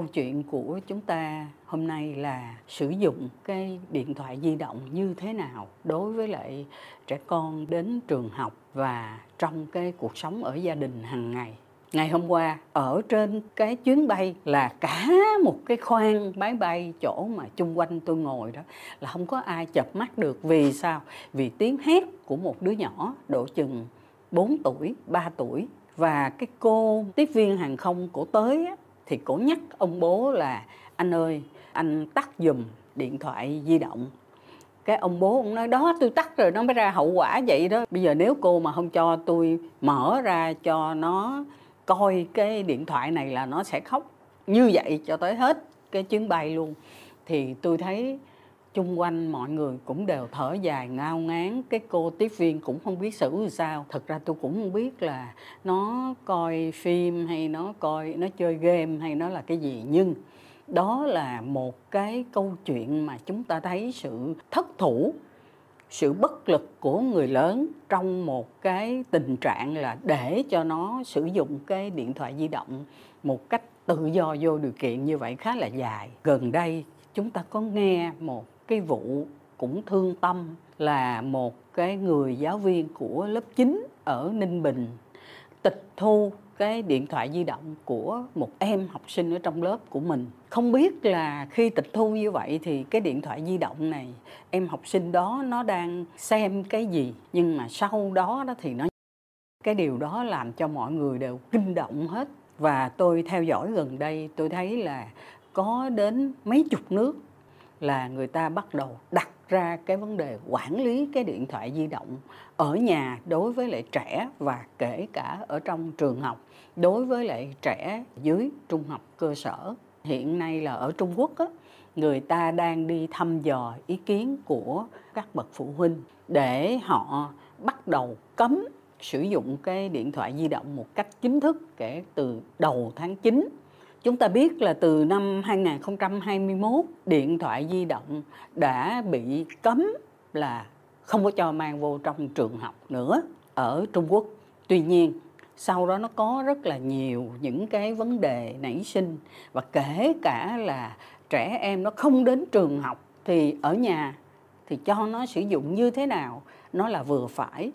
Câu chuyện của chúng ta hôm nay là sử dụng cái điện thoại di động như thế nào đối với lại trẻ con đến trường học và trong cái cuộc sống ở gia đình hàng ngày. Ngày hôm qua ở trên cái chuyến bay là cả một cái khoang máy bay chỗ mà chung quanh tôi ngồi đó là không có ai chập mắt được. Vì sao? Vì tiếng hét của một đứa nhỏ độ chừng 4 tuổi 3 tuổi. Và cái cô tiếp viên hàng không của tới á, thì cổ nhắc ông bố là, anh ơi, anh tắt dùm điện thoại di động. Cái ông bố ông nói, đó, tôi tắt rồi, nó mới ra hậu quả vậy đó. Bây giờ nếu cô mà không cho tôi mở ra cho nó coi cái điện thoại này là nó sẽ khóc như vậy cho tới hết cái chuyến bay luôn. Thì tôi thấy chung quanh mọi người cũng đều thở dài, ngao ngán. Cái cô tiếp viên cũng không biết xử sao. Thật ra tôi cũng không biết là nó coi phim hay nó coi, nó chơi game hay nó là cái gì. Nhưng đó là một cái câu chuyện mà chúng ta thấy sự thất thủ, sự bất lực của người lớn trong một cái tình trạng là để cho nó sử dụng cái điện thoại di động một cách tự do vô điều kiện như vậy khá là dài. Gần đây chúng ta có nghe một cái vụ cũng thương tâm là một cái người giáo viên của lớp 9 ở Ninh Bình tịch thu cái điện thoại di động của một em học sinh ở trong lớp của mình. Không biết là khi tịch thu như vậy thì cái điện thoại di động này, em học sinh đó nó đang xem cái gì? Nhưng mà sau đó đó thì nó cái điều đó làm cho mọi người đều kinh động hết. Và tôi theo dõi gần đây, tôi thấy là có đến mấy chục nước là người ta bắt đầu đặt ra cái vấn đề quản lý cái điện thoại di động ở nhà đối với lại trẻ và kể cả ở trong trường học đối với lại trẻ dưới trung học cơ sở. Hiện nay là ở Trung Quốc á, người ta đang đi thăm dò ý kiến của các bậc phụ huynh để họ bắt đầu cấm sử dụng cái điện thoại di động một cách chính thức kể từ đầu tháng 9 Chúng ta biết là từ năm 2021 điện thoại di động đã bị cấm là không có cho mang vô trong trường học nữa ở Trung Quốc. Tuy nhiên, sau đó nó có rất là nhiều những cái vấn đề nảy sinh và kể cả là trẻ em nó không đến trường học thì ở nhà thì cho nó sử dụng như thế nào, nó là vừa phải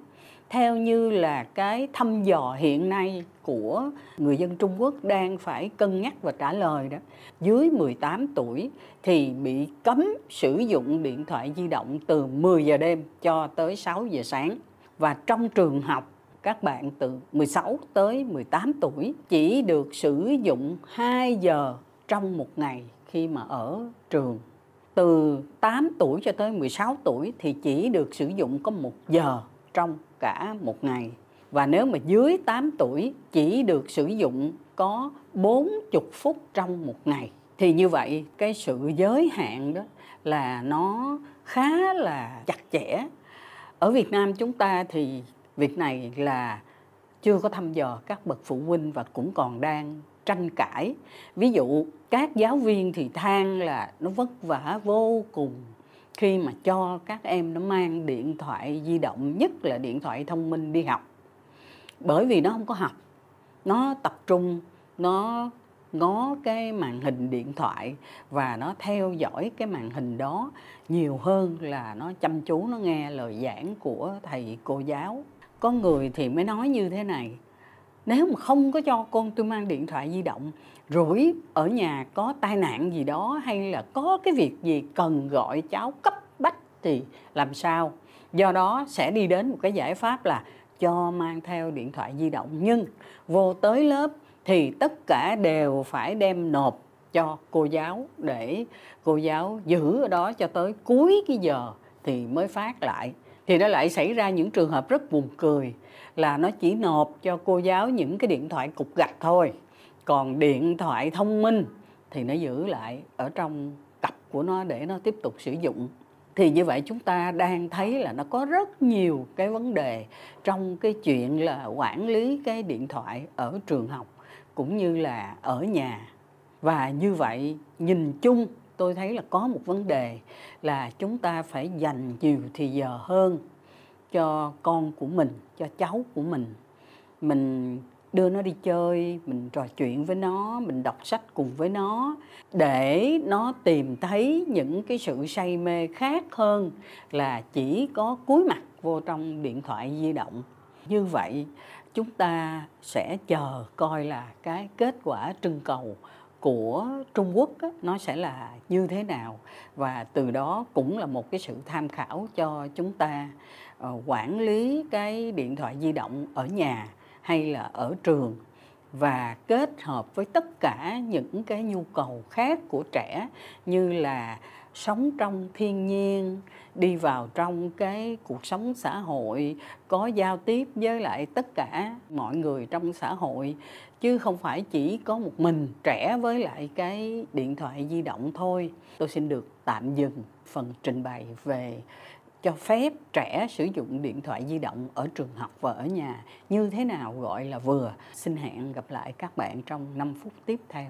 theo như là cái thăm dò hiện nay của người dân Trung Quốc đang phải cân nhắc và trả lời đó, dưới 18 tuổi thì bị cấm sử dụng điện thoại di động từ 10 giờ đêm cho tới 6 giờ sáng. Và trong trường học, các bạn từ 16 tới 18 tuổi chỉ được sử dụng 2 giờ trong một ngày khi mà ở trường. Từ 8 tuổi cho tới 16 tuổi thì chỉ được sử dụng có 1 giờ trong cả một ngày. Và nếu mà dưới 8 tuổi chỉ được sử dụng có 40 phút trong một ngày, thì như vậy cái sự giới hạn đó là nó khá là chặt chẽ. Ở Việt Nam chúng ta thì việc này là chưa có thăm dò các bậc phụ huynh và cũng còn đang tranh cãi. Ví dụ, các giáo viên thì than là nó vất vả vô cùng khi mà cho các em nó mang điện thoại di động, nhất là điện thoại thông minh đi học. Bởi vì nó không có học, nó tập trung, nó ngó cái màn hình điện thoại và nó theo dõi cái màn hình đó nhiều hơn là nó chăm chú, nó nghe lời giảng của thầy cô giáo. Có người thì mới nói như thế này nếu mà không có cho con tôi mang điện thoại di động rủi ở nhà có tai nạn gì đó hay là có cái việc gì cần gọi cháu cấp bách thì làm sao? Do đó sẽ đi đến một cái giải pháp là cho mang theo điện thoại di động. Nhưng vô tới lớp thì tất cả đều phải đem nộp cho cô giáo để cô giáo giữ ở đó cho tới cuối cái giờ thì mới phát lại thì nó lại xảy ra những trường hợp rất buồn cười, là nó chỉ nộp cho cô giáo những cái điện thoại cục gạch thôi. Còn điện thoại thông minh thì nó giữ lại ở trong cặp của nó để nó tiếp tục sử dụng. Thì như vậy chúng ta đang thấy là nó có rất nhiều cái vấn đề trong cái chuyện là quản lý cái điện thoại ở trường học cũng như là ở nhà. Và như vậy, nhìn chung tôi thấy là có một vấn đề là chúng ta phải dành nhiều thì giờ hơn cho con của mình, cho cháu của mình. Mình đưa nó đi chơi, mình trò chuyện với nó, mình đọc sách cùng với nó để nó tìm thấy những cái sự say mê khác hơn là chỉ có cúi mặt vô trong điện thoại di động. Như vậy, chúng ta sẽ chờ coi là cái kết quả trưng cầu của Trung Quốc á, nó sẽ là như thế nào? Và từ đó cũng là một cái sự tham khảo cho chúng ta uh, quản lý cái điện thoại di động ở nhà hay là ở trường và kết hợp với tất cả những cái nhu cầu khác của trẻ như là sống trong thiên nhiên, đi vào trong cái cuộc sống xã hội, có giao tiếp với lại tất cả mọi người trong xã hội. Chứ không phải chỉ có một mình trẻ với lại cái điện thoại di động thôi. Tôi xin được tạm dừng phần trình bày về cho phép trẻ sử dụng điện thoại di động ở trường học và ở nhà. Như thế nào gọi là vừa. Xin hẹn gặp lại các bạn trong 5 phút tiếp theo.